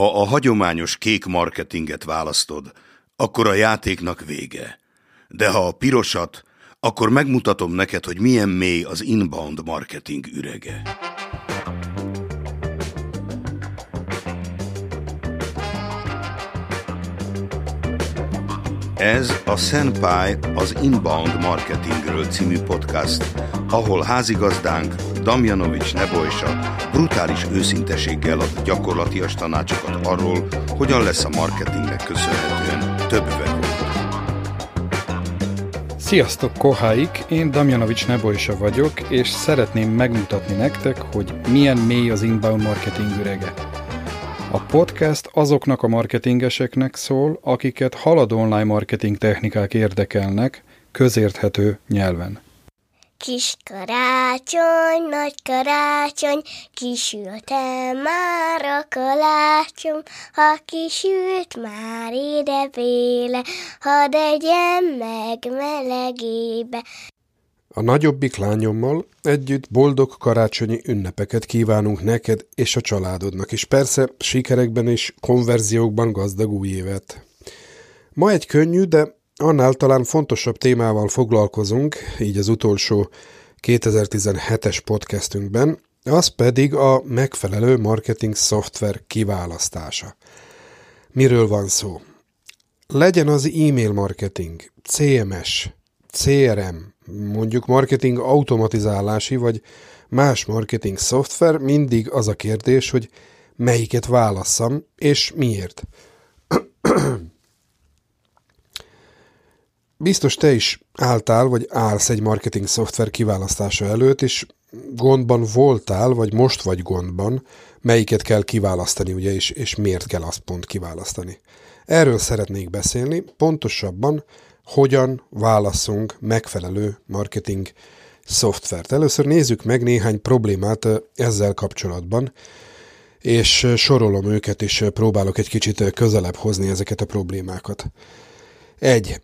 Ha a hagyományos kék marketinget választod, akkor a játéknak vége. De ha a pirosat, akkor megmutatom neked, hogy milyen mély az inbound marketing ürege. Ez a Senpai az Inbound Marketingről című podcast, ahol házigazdánk Damjanovics Nebojsa brutális őszinteséggel ad gyakorlatias tanácsokat arról, hogyan lesz a marketingnek köszönhetően több webont. Sziasztok, koháik! Én Damjanovics Nebojsa vagyok, és szeretném megmutatni nektek, hogy milyen mély az inbound marketing ürege. A podcast azoknak a marketingeseknek szól, akiket haladó online marketing technikák érdekelnek, közérthető nyelven. Kis karácsony, nagy karácsony, kisülte már a kalácsom, ha kisült már ide véle, hadd egyen meg melegébe. A nagyobbik lányommal együtt boldog karácsonyi ünnepeket kívánunk neked és a családodnak, és persze sikerekben és konverziókban gazdag új évet. Ma egy könnyű, de annál talán fontosabb témával foglalkozunk, így az utolsó 2017-es podcastünkben, az pedig a megfelelő marketing szoftver kiválasztása. Miről van szó? Legyen az e-mail marketing, CMS, CRM, mondjuk marketing automatizálási vagy más marketing szoftver, mindig az a kérdés, hogy melyiket válasszam, és miért. Biztos te is álltál, vagy állsz egy marketing szoftver kiválasztása előtt, és gondban voltál, vagy most vagy gondban, melyiket kell kiválasztani, ugye, és, és miért kell azt pont kiválasztani. Erről szeretnék beszélni, pontosabban, hogyan válaszunk megfelelő marketing szoftvert. Először nézzük meg néhány problémát ezzel kapcsolatban, és sorolom őket, és próbálok egy kicsit közelebb hozni ezeket a problémákat. Egy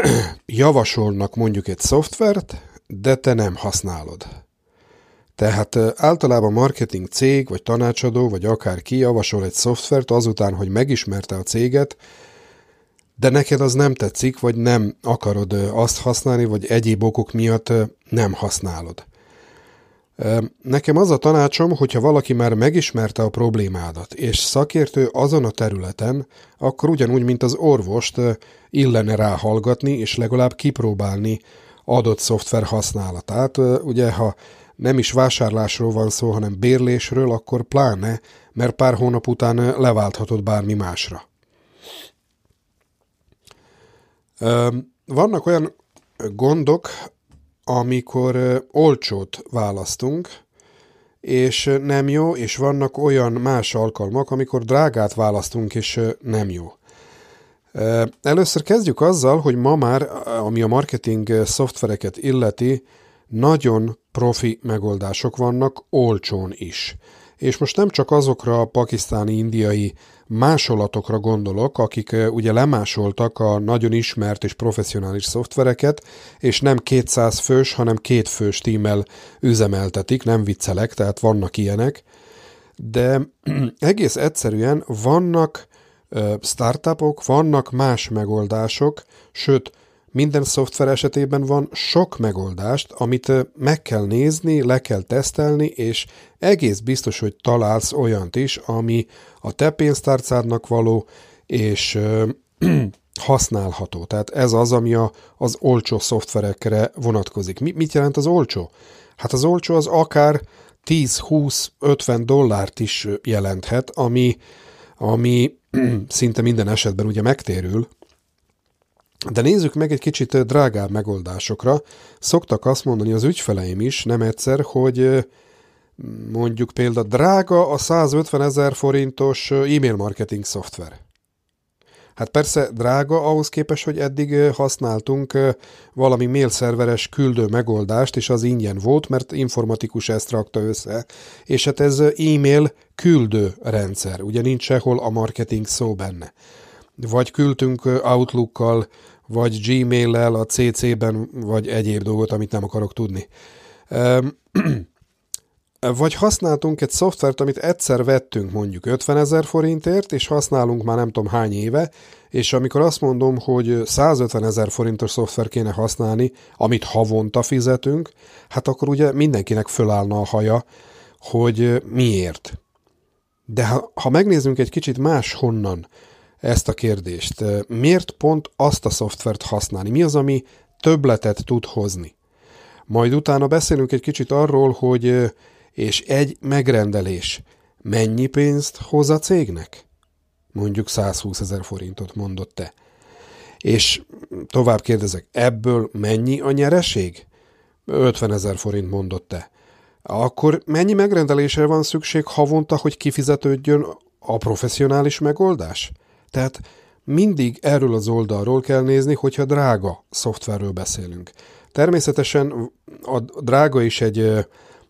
javasolnak mondjuk egy szoftvert, de te nem használod. Tehát általában marketing cég, vagy tanácsadó, vagy akár ki javasol egy szoftvert azután, hogy megismerte a céget, de neked az nem tetszik, vagy nem akarod azt használni, vagy egyéb okok miatt nem használod. Nekem az a tanácsom, hogyha valaki már megismerte a problémádat, és szakértő azon a területen, akkor ugyanúgy, mint az orvost, illene ráhallgatni, és legalább kipróbálni adott szoftver használatát. Ugye, ha nem is vásárlásról van szó, hanem bérlésről, akkor pláne, mert pár hónap után leválthatod bármi másra. Vannak olyan gondok, amikor olcsót választunk, és nem jó, és vannak olyan más alkalmak, amikor drágát választunk, és nem jó. Először kezdjük azzal, hogy ma már, ami a marketing szoftvereket illeti, nagyon profi megoldások vannak, olcsón is. És most nem csak azokra a pakisztáni, indiai másolatokra gondolok, akik ugye lemásoltak a nagyon ismert és professzionális szoftvereket, és nem 200 fős, hanem két fős tímmel üzemeltetik, nem viccelek, tehát vannak ilyenek, de egész egyszerűen vannak startupok, vannak más megoldások, sőt, minden szoftver esetében van sok megoldást, amit meg kell nézni, le kell tesztelni, és egész biztos, hogy találsz olyant is, ami a te pénztárcádnak való, és ö, használható. Tehát ez az, ami a, az olcsó szoftverekre vonatkozik. Mi, mit jelent az olcsó? Hát az olcsó az akár 10-20-50 dollárt is jelenthet, ami, ami szinte minden esetben ugye megtérül, de nézzük meg egy kicsit drágább megoldásokra. Szoktak azt mondani az ügyfeleim is, nem egyszer, hogy mondjuk például drága a 150 ezer forintos e-mail marketing szoftver. Hát persze drága ahhoz képest, hogy eddig használtunk valami mailszerveres küldő megoldást, és az ingyen volt, mert informatikus ezt rakta össze, és hát ez e-mail küldő rendszer, ugye nincs sehol a marketing szó benne. Vagy küldtünk Outlookkal, vagy Gmail-lel, a CC-ben, vagy egyéb dolgot, amit nem akarok tudni. vagy használtunk egy szoftvert, amit egyszer vettünk mondjuk 50 ezer forintért, és használunk már nem tudom hány éve, és amikor azt mondom, hogy 150 ezer forintos szoftver kéne használni, amit havonta fizetünk, hát akkor ugye mindenkinek fölállna a haja, hogy miért. De ha, ha megnézzünk egy kicsit más honnan ezt a kérdést, miért pont azt a szoftvert használni? Mi az, ami többletet tud hozni? Majd utána beszélünk egy kicsit arról, hogy és egy megrendelés mennyi pénzt hoz a cégnek? Mondjuk 120 ezer forintot mondott te. És tovább kérdezek, ebből mennyi a nyereség? 50 ezer forint mondott te. Akkor mennyi megrendelésre van szükség havonta, hogy kifizetődjön a professzionális megoldás? Tehát mindig erről az oldalról kell nézni, hogyha drága szoftverről beszélünk. Természetesen a drága is egy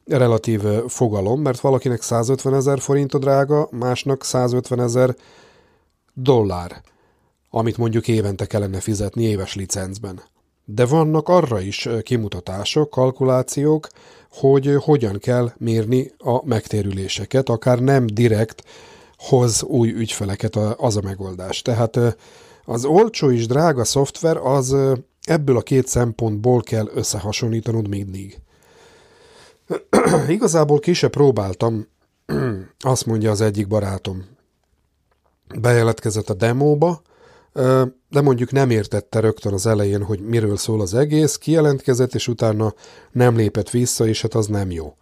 relatív fogalom, mert valakinek 150 ezer forint a drága, másnak 150 ezer dollár, amit mondjuk évente kellene fizetni éves licencben. De vannak arra is kimutatások, kalkulációk, hogy hogyan kell mérni a megtérüléseket, akár nem direkt hoz új ügyfeleket az a megoldás. Tehát az olcsó és drága szoftver az ebből a két szempontból kell összehasonlítanod mindig. Igazából ki se próbáltam, azt mondja az egyik barátom. Bejelentkezett a demóba, de mondjuk nem értette rögtön az elején, hogy miről szól az egész, kijelentkezett, és utána nem lépett vissza, és hát az nem jó.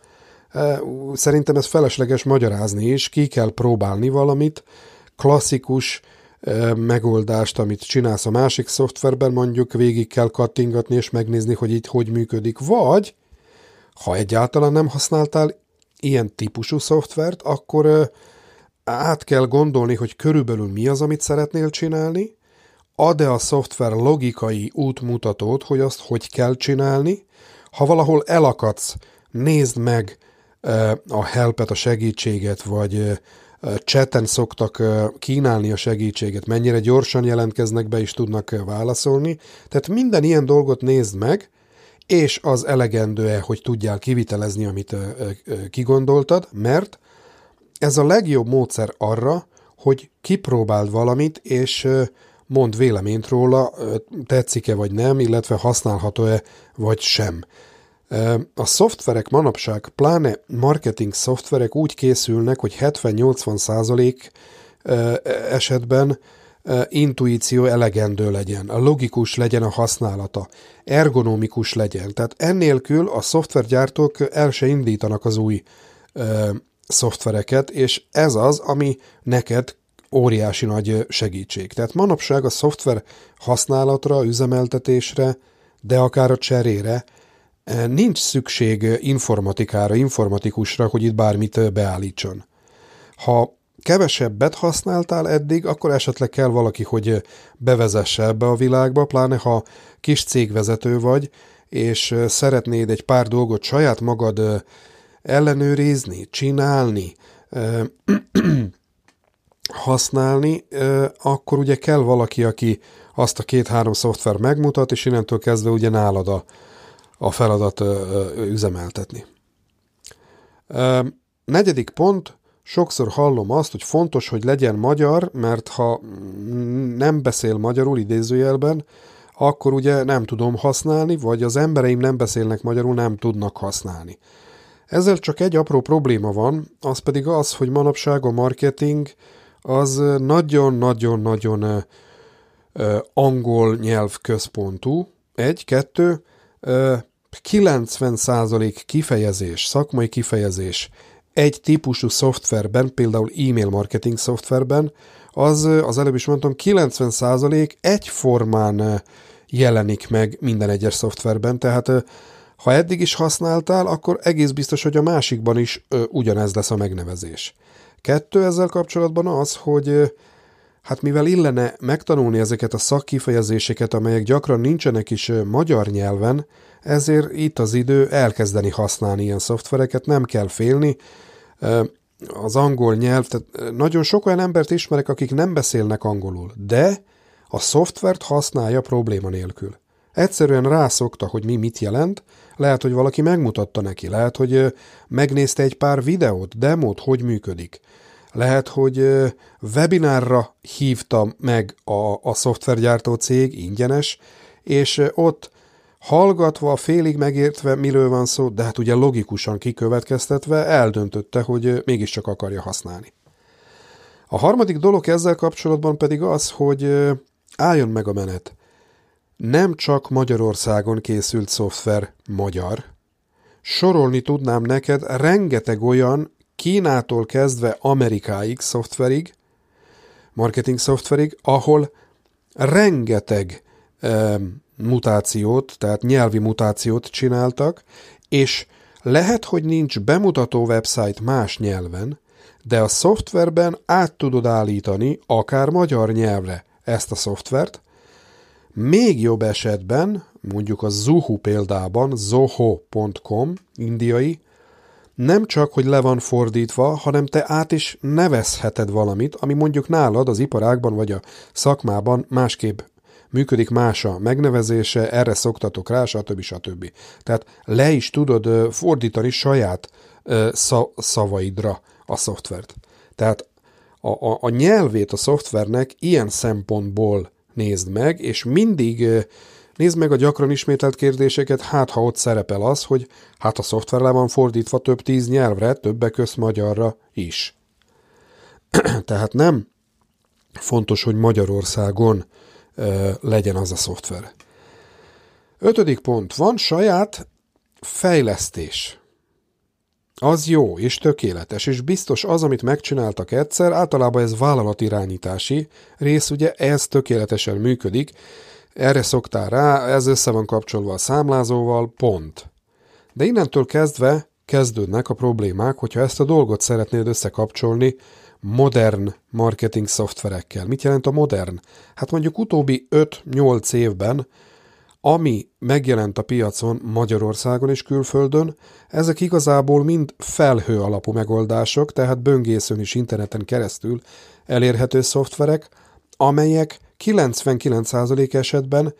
Szerintem ez felesleges magyarázni is, ki kell próbálni valamit, klasszikus megoldást, amit csinálsz a másik szoftverben, mondjuk végig kell kattingatni és megnézni, hogy itt hogy működik, vagy ha egyáltalán nem használtál ilyen típusú szoftvert, akkor át kell gondolni, hogy körülbelül mi az, amit szeretnél csinálni, ad-e a szoftver logikai útmutatót, hogy azt hogy kell csinálni, ha valahol elakadsz, nézd meg a helpet, a segítséget, vagy chaten szoktak kínálni a segítséget, mennyire gyorsan jelentkeznek be és tudnak válaszolni. Tehát minden ilyen dolgot nézd meg, és az elegendő-e, hogy tudjál kivitelezni, amit kigondoltad, mert ez a legjobb módszer arra, hogy kipróbáld valamit, és mond véleményt róla, tetszik-e vagy nem, illetve használható-e vagy sem. A szoftverek manapság, pláne marketing szoftverek úgy készülnek, hogy 70-80 százalék esetben intuíció elegendő legyen, a logikus legyen a használata, ergonomikus legyen. Tehát ennélkül a szoftvergyártók el se indítanak az új ö, szoftvereket, és ez az, ami neked óriási nagy segítség. Tehát manapság a szoftver használatra, üzemeltetésre, de akár a cserére nincs szükség informatikára, informatikusra, hogy itt bármit beállítson. Ha kevesebbet használtál eddig, akkor esetleg kell valaki, hogy bevezesse ebbe a világba, pláne ha kis cégvezető vagy, és szeretnéd egy pár dolgot saját magad ellenőrizni, csinálni, használni, akkor ugye kell valaki, aki azt a két-három szoftver megmutat, és innentől kezdve ugye nálad a, a feladat üzemeltetni. Negyedik pont, sokszor hallom azt, hogy fontos, hogy legyen magyar, mert ha nem beszél magyarul idézőjelben, akkor ugye nem tudom használni, vagy az embereim nem beszélnek magyarul, nem tudnak használni. Ezzel csak egy apró probléma van, az pedig az, hogy manapság a marketing az nagyon-nagyon-nagyon angol nyelv központú. Egy, kettő, 90% kifejezés, szakmai kifejezés egy típusú szoftverben, például e-mail marketing szoftverben, az, az előbb is mondtam, 90% egyformán jelenik meg minden egyes szoftverben, tehát ha eddig is használtál, akkor egész biztos, hogy a másikban is ugyanez lesz a megnevezés. Kettő ezzel kapcsolatban az, hogy hát mivel illene megtanulni ezeket a szakkifejezéseket, amelyek gyakran nincsenek is magyar nyelven, ezért itt az idő elkezdeni használni ilyen szoftvereket, nem kell félni. Az angol nyelv, tehát nagyon sok olyan embert ismerek, akik nem beszélnek angolul, de a szoftvert használja probléma nélkül. Egyszerűen rászokta, hogy mi mit jelent, lehet, hogy valaki megmutatta neki, lehet, hogy megnézte egy pár videót, demót, hogy működik. Lehet, hogy webinárra hívta meg a, a szoftvergyártó cég, ingyenes, és ott hallgatva, félig megértve, miről van szó, de hát ugye logikusan kikövetkeztetve eldöntötte, hogy mégiscsak akarja használni. A harmadik dolog ezzel kapcsolatban pedig az, hogy álljon meg a menet. Nem csak Magyarországon készült szoftver magyar. Sorolni tudnám neked rengeteg olyan Kínától kezdve Amerikáig szoftverig, marketing szoftverig, ahol rengeteg e, mutációt, tehát nyelvi mutációt csináltak, és lehet, hogy nincs bemutató website más nyelven, de a szoftverben át tudod állítani akár magyar nyelvre ezt a szoftvert, még jobb esetben, mondjuk a Zuhu példában, zoho.com, indiai, nem csak, hogy le van fordítva, hanem te át is nevezheted valamit, ami mondjuk nálad az iparágban vagy a szakmában másképp működik más a megnevezése, erre szoktatok rá, stb. stb. Tehát le is tudod fordítani saját szavaidra a szoftvert. Tehát a, a, a nyelvét a szoftvernek ilyen szempontból nézd meg, és mindig nézd meg a gyakran ismételt kérdéseket, hát ha ott szerepel az, hogy hát a szoftver le van fordítva több tíz nyelvre, többek közt magyarra is. Tehát nem fontos, hogy Magyarországon ö, legyen az a szoftver. Ötödik pont. Van saját fejlesztés. Az jó és tökéletes, és biztos az, amit megcsináltak egyszer, általában ez vállalatirányítási rész, ugye ez tökéletesen működik, erre szoktál rá, ez össze van kapcsolva a számlázóval, pont. De innentől kezdve kezdődnek a problémák, hogyha ezt a dolgot szeretnéd összekapcsolni modern marketing szoftverekkel. Mit jelent a modern? Hát mondjuk utóbbi 5-8 évben ami megjelent a piacon Magyarországon és külföldön, ezek igazából mind felhő alapú megoldások, tehát böngészőn és interneten keresztül elérhető szoftverek, amelyek 99% esetben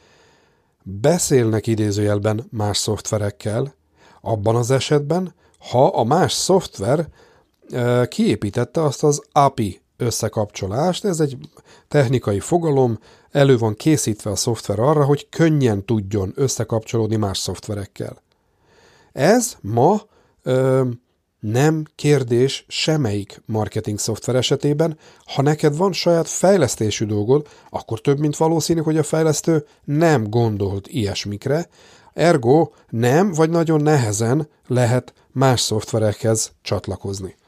beszélnek idézőjelben más szoftverekkel, abban az esetben, ha a más szoftver kiépítette azt az API összekapcsolást, ez egy technikai fogalom, elő van készítve a szoftver arra, hogy könnyen tudjon összekapcsolódni más szoftverekkel. Ez ma nem kérdés semmelyik marketing szoftver esetében. Ha neked van saját fejlesztésű dolgod, akkor több mint valószínű, hogy a fejlesztő nem gondolt ilyesmikre, ergo nem vagy nagyon nehezen lehet más szoftverekhez csatlakozni.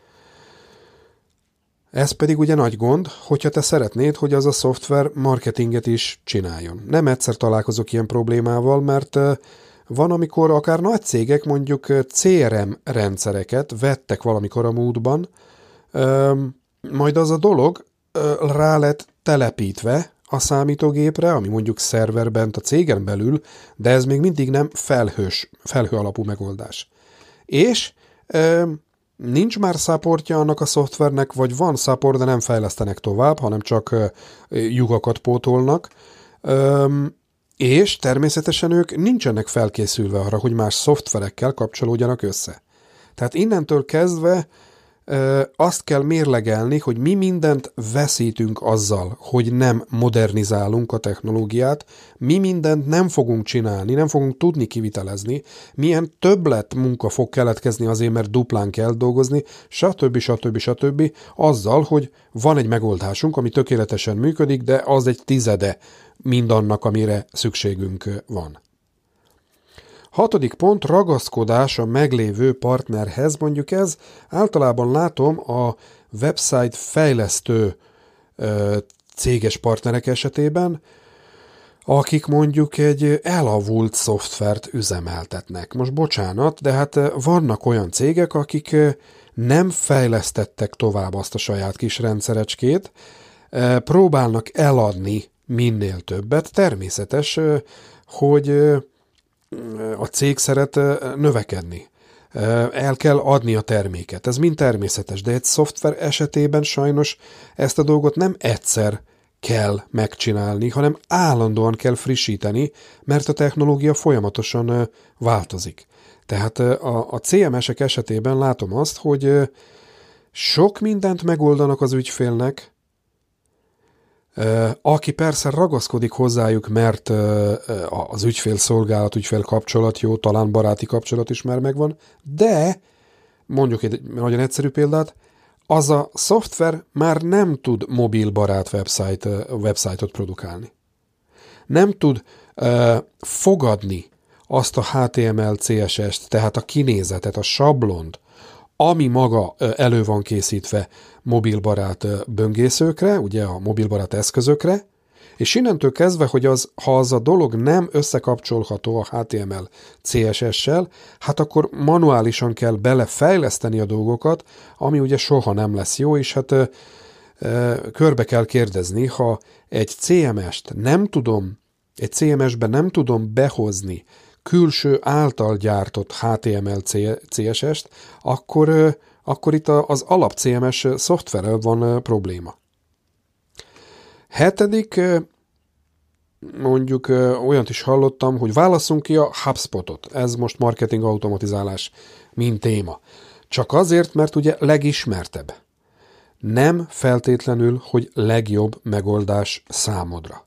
Ez pedig ugye nagy gond, hogyha te szeretnéd, hogy az a szoftver marketinget is csináljon. Nem egyszer találkozok ilyen problémával, mert van, amikor akár nagy cégek mondjuk CRM rendszereket vettek valamikor a múltban, majd az a dolog rá lett telepítve a számítógépre, ami mondjuk szerverben a cégen belül, de ez még mindig nem felhős, felhő alapú megoldás. És nincs már szaportja annak a szoftvernek, vagy van szapor, de nem fejlesztenek tovább, hanem csak lyukakat pótolnak, és természetesen ők nincsenek felkészülve arra, hogy más szoftverekkel kapcsolódjanak össze. Tehát innentől kezdve azt kell mérlegelni, hogy mi mindent veszítünk azzal, hogy nem modernizálunk a technológiát, mi mindent nem fogunk csinálni, nem fogunk tudni kivitelezni, milyen többlet munka fog keletkezni azért, mert duplán kell dolgozni, stb. stb. stb. azzal, hogy van egy megoldásunk, ami tökéletesen működik, de az egy tizede mindannak, amire szükségünk van. Hatodik pont, ragaszkodás a meglévő partnerhez, mondjuk ez általában látom a website fejlesztő céges partnerek esetében, akik mondjuk egy elavult szoftvert üzemeltetnek. Most bocsánat, de hát vannak olyan cégek, akik nem fejlesztettek tovább azt a saját kis rendszerecskét, próbálnak eladni minél többet. Természetes, hogy a cég szeret növekedni. El kell adni a terméket. Ez mind természetes, de egy szoftver esetében sajnos ezt a dolgot nem egyszer kell megcsinálni, hanem állandóan kell frissíteni, mert a technológia folyamatosan változik. Tehát a, a CMS-ek esetében látom azt, hogy sok mindent megoldanak az ügyfélnek, aki persze ragaszkodik hozzájuk, mert az ügyfél szolgálat, ügyfél kapcsolat jó, talán baráti kapcsolat is már megvan, de mondjuk egy nagyon egyszerű példát, az a szoftver már nem tud mobilbarát website, website-ot produkálni. Nem tud uh, fogadni azt a HTML, CSS-t, tehát a kinézetet, a sablont, ami maga elő van készítve mobilbarát böngészőkre, ugye a mobilbarát eszközökre, és innentől kezdve, hogy az, ha az a dolog nem összekapcsolható a HTML CSS-sel, hát akkor manuálisan kell belefejleszteni a dolgokat, ami ugye soha nem lesz jó, és hát ö, ö, körbe kell kérdezni, ha egy CMS-t nem tudom, egy CMS-be nem tudom behozni külső által gyártott HTML CSS-t, akkor, akkor itt az alap CMS szoftverrel van probléma. Hetedik, mondjuk olyant is hallottam, hogy válaszunk ki a HubSpotot. Ez most marketing automatizálás, mint téma. Csak azért, mert ugye legismertebb. Nem feltétlenül, hogy legjobb megoldás számodra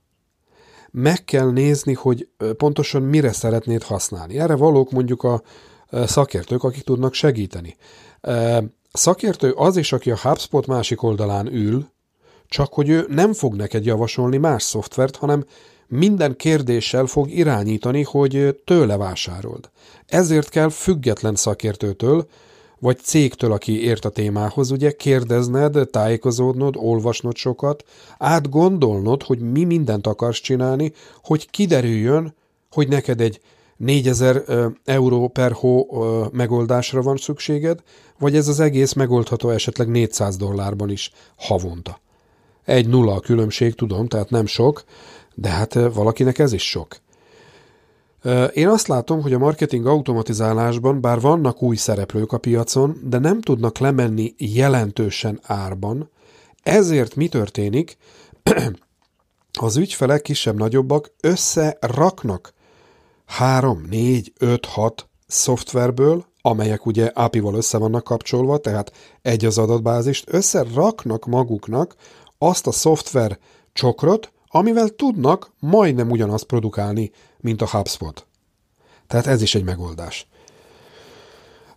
meg kell nézni, hogy pontosan mire szeretnéd használni. Erre valók mondjuk a szakértők, akik tudnak segíteni. Szakértő az is, aki a HubSpot másik oldalán ül, csak hogy ő nem fog neked javasolni más szoftvert, hanem minden kérdéssel fog irányítani, hogy tőle vásárold. Ezért kell független szakértőtől, vagy cégtől, aki ért a témához, ugye kérdezned, tájékozódnod, olvasnod sokat, átgondolnod, hogy mi mindent akarsz csinálni, hogy kiderüljön, hogy neked egy 4000 euró per hó megoldásra van szükséged, vagy ez az egész megoldható esetleg 400 dollárban is havonta. Egy nulla a különbség, tudom, tehát nem sok, de hát valakinek ez is sok. Én azt látom, hogy a marketing automatizálásban, bár vannak új szereplők a piacon, de nem tudnak lemenni jelentősen árban, ezért mi történik? Az ügyfelek kisebb-nagyobbak összeraknak 3, 4, 5, 6 szoftverből, amelyek ugye API-val össze vannak kapcsolva, tehát egy az adatbázist, összeraknak maguknak azt a szoftver csokrot, amivel tudnak majdnem ugyanazt produkálni, mint a HubSpot. Tehát ez is egy megoldás.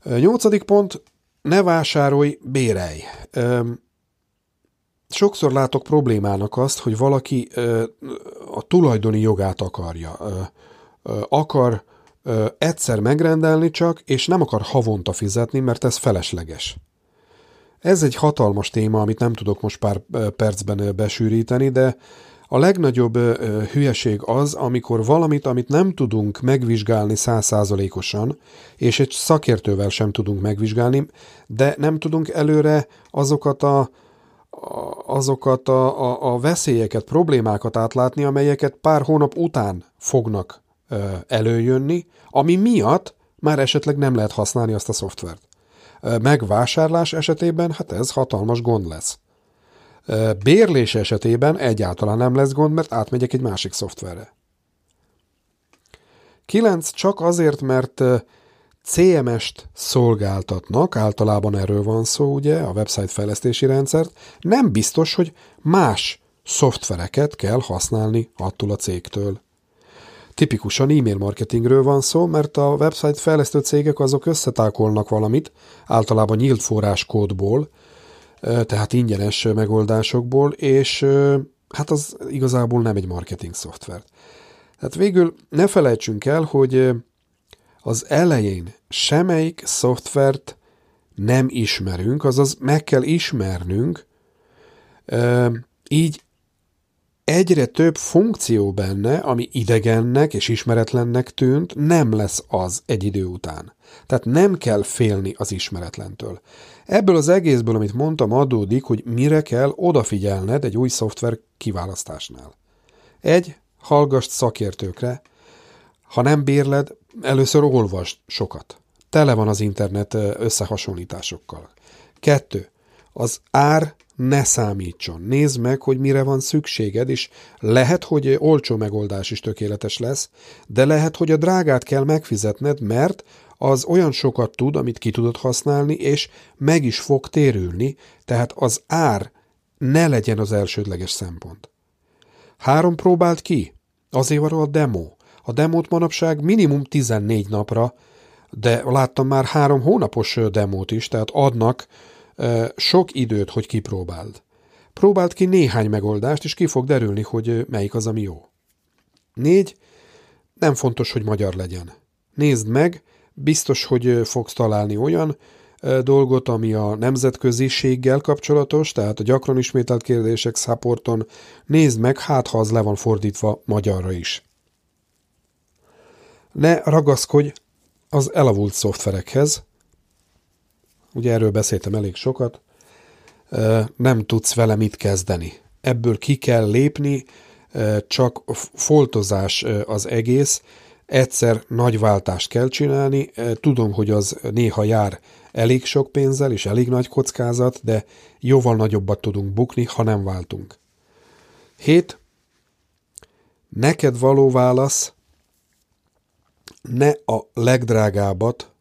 Nyolcadik pont, ne vásárolj, bérelj. Sokszor látok problémának azt, hogy valaki a tulajdoni jogát akarja. Akar egyszer megrendelni csak, és nem akar havonta fizetni, mert ez felesleges. Ez egy hatalmas téma, amit nem tudok most pár percben besűríteni, de a legnagyobb ö, hülyeség az, amikor valamit, amit nem tudunk megvizsgálni százszázalékosan, és egy szakértővel sem tudunk megvizsgálni, de nem tudunk előre azokat a, azokat a, a, a veszélyeket, problémákat átlátni, amelyeket pár hónap után fognak ö, előjönni, ami miatt már esetleg nem lehet használni azt a szoftvert. Megvásárlás esetében hát ez hatalmas gond lesz. Bérlés esetében egyáltalán nem lesz gond, mert átmegyek egy másik szoftverre. 9 csak azért, mert CMS-t szolgáltatnak, általában erről van szó, ugye, a website fejlesztési rendszert, nem biztos, hogy más szoftvereket kell használni attól a cégtől. Tipikusan e-mail marketingről van szó, mert a website fejlesztő cégek azok összetákolnak valamit, általában nyílt forráskódból, tehát ingyenes megoldásokból, és hát az igazából nem egy marketing szoftver. Tehát végül ne felejtsünk el, hogy az elején semmelyik szoftvert nem ismerünk, azaz meg kell ismernünk, így egyre több funkció benne, ami idegennek és ismeretlennek tűnt, nem lesz az egy idő után. Tehát nem kell félni az ismeretlentől. Ebből az egészből, amit mondtam, adódik, hogy mire kell odafigyelned egy új szoftver kiválasztásnál. Egy, hallgass szakértőkre, ha nem bérled, először olvasd sokat. Tele van az internet összehasonlításokkal. Kettő, Az ár ne számítson. Nézd meg, hogy mire van szükséged, és lehet, hogy olcsó megoldás is tökéletes lesz, de lehet, hogy a drágát kell megfizetned, mert az olyan sokat tud, amit ki tudod használni, és meg is fog térülni, tehát az ár ne legyen az elsődleges szempont. Három próbált ki, azért van a demo. A demót manapság minimum 14 napra, de láttam már három hónapos demót is, tehát adnak sok időt, hogy kipróbáld. Próbáld ki néhány megoldást, és ki fog derülni, hogy melyik az, ami jó. Négy, nem fontos, hogy magyar legyen. Nézd meg, biztos, hogy fogsz találni olyan dolgot, ami a nemzetköziséggel kapcsolatos, tehát a gyakran ismételt kérdések supporton. Nézd meg, hát ha az le van fordítva magyarra is. Ne ragaszkodj az elavult szoftverekhez, ugye erről beszéltem elég sokat, nem tudsz vele mit kezdeni. Ebből ki kell lépni, csak foltozás az egész, egyszer nagy váltást kell csinálni, tudom, hogy az néha jár elég sok pénzzel és elég nagy kockázat, de jóval nagyobbat tudunk bukni, ha nem váltunk. 7. Neked való válasz ne a legdrágábbat,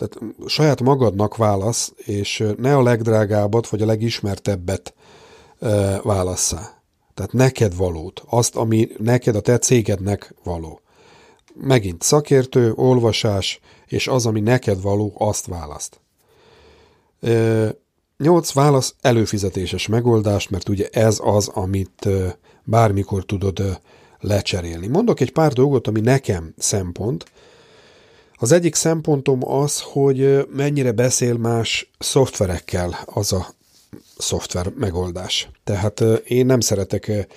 tehát saját magadnak válasz, és ne a legdrágábbat vagy a legismertebbet e, válasszá. Tehát neked valót, azt, ami neked a te cégednek való. Megint szakértő, olvasás, és az, ami neked való, azt választ. Nyolc válasz előfizetéses megoldás, mert ugye ez az, amit bármikor tudod lecserélni. Mondok egy pár dolgot, ami nekem szempont, az egyik szempontom az, hogy mennyire beszél más szoftverekkel az a szoftver megoldás. Tehát én nem szeretek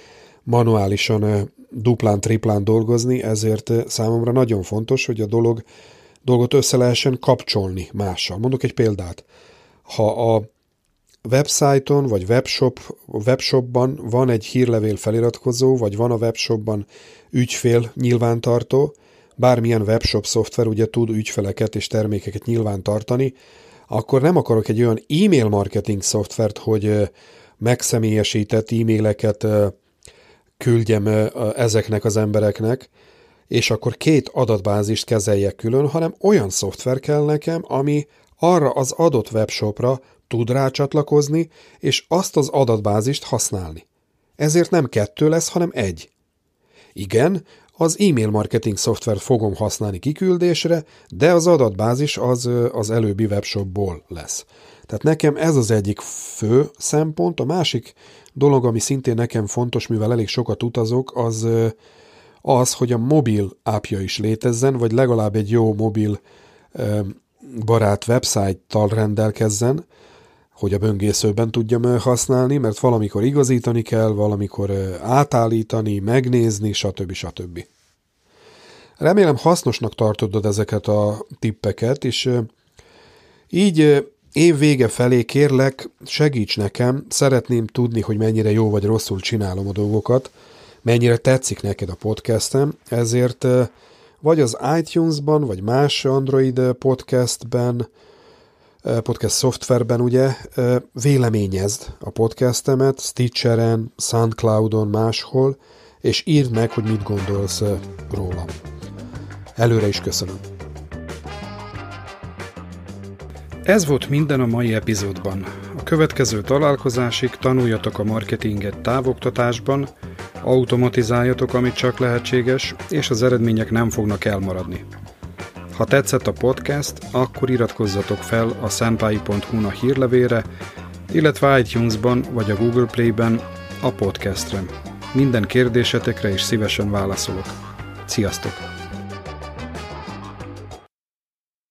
manuálisan duplán, triplán dolgozni, ezért számomra nagyon fontos, hogy a dolog, dolgot össze lehessen kapcsolni mással. Mondok egy példát. Ha a websájton vagy webshop, webshopban van egy hírlevél feliratkozó, vagy van a webshopban ügyfél nyilvántartó, bármilyen webshop szoftver ugye tud ügyfeleket és termékeket nyilván tartani, akkor nem akarok egy olyan e-mail marketing szoftvert, hogy megszemélyesített e-maileket küldjem ezeknek az embereknek, és akkor két adatbázist kezeljek külön, hanem olyan szoftver kell nekem, ami arra az adott webshopra tud rácsatlakozni, és azt az adatbázist használni. Ezért nem kettő lesz, hanem egy. Igen, az e-mail marketing szoftvert fogom használni kiküldésre, de az adatbázis az az előbbi webshopból lesz. Tehát nekem ez az egyik fő szempont. A másik dolog, ami szintén nekem fontos, mivel elég sokat utazok, az az, hogy a mobil appja is létezzen, vagy legalább egy jó mobil barát website-tal rendelkezzen, hogy a böngészőben tudjam használni, mert valamikor igazítani kell, valamikor átállítani, megnézni, stb. stb. Remélem hasznosnak tartod ezeket a tippeket, és így év vége felé kérlek, segíts nekem, szeretném tudni, hogy mennyire jó vagy rosszul csinálom a dolgokat, mennyire tetszik neked a podcastem, ezért vagy az iTunes-ban, vagy más Android podcastben, podcast szoftverben ugye véleményezd a podcastemet Stitcheren, Soundcloudon, máshol, és írd meg, hogy mit gondolsz rólam. Előre is köszönöm. Ez volt minden a mai epizódban. A következő találkozásig tanuljatok a marketinget távoktatásban, automatizáljatok, amit csak lehetséges, és az eredmények nem fognak elmaradni. Ha tetszett a podcast, akkor iratkozzatok fel a senpai.hu-na hírlevére, illetve iTunes-ban vagy a Google Play-ben a podcastre. Minden kérdésetekre is szívesen válaszolok. Sziasztok!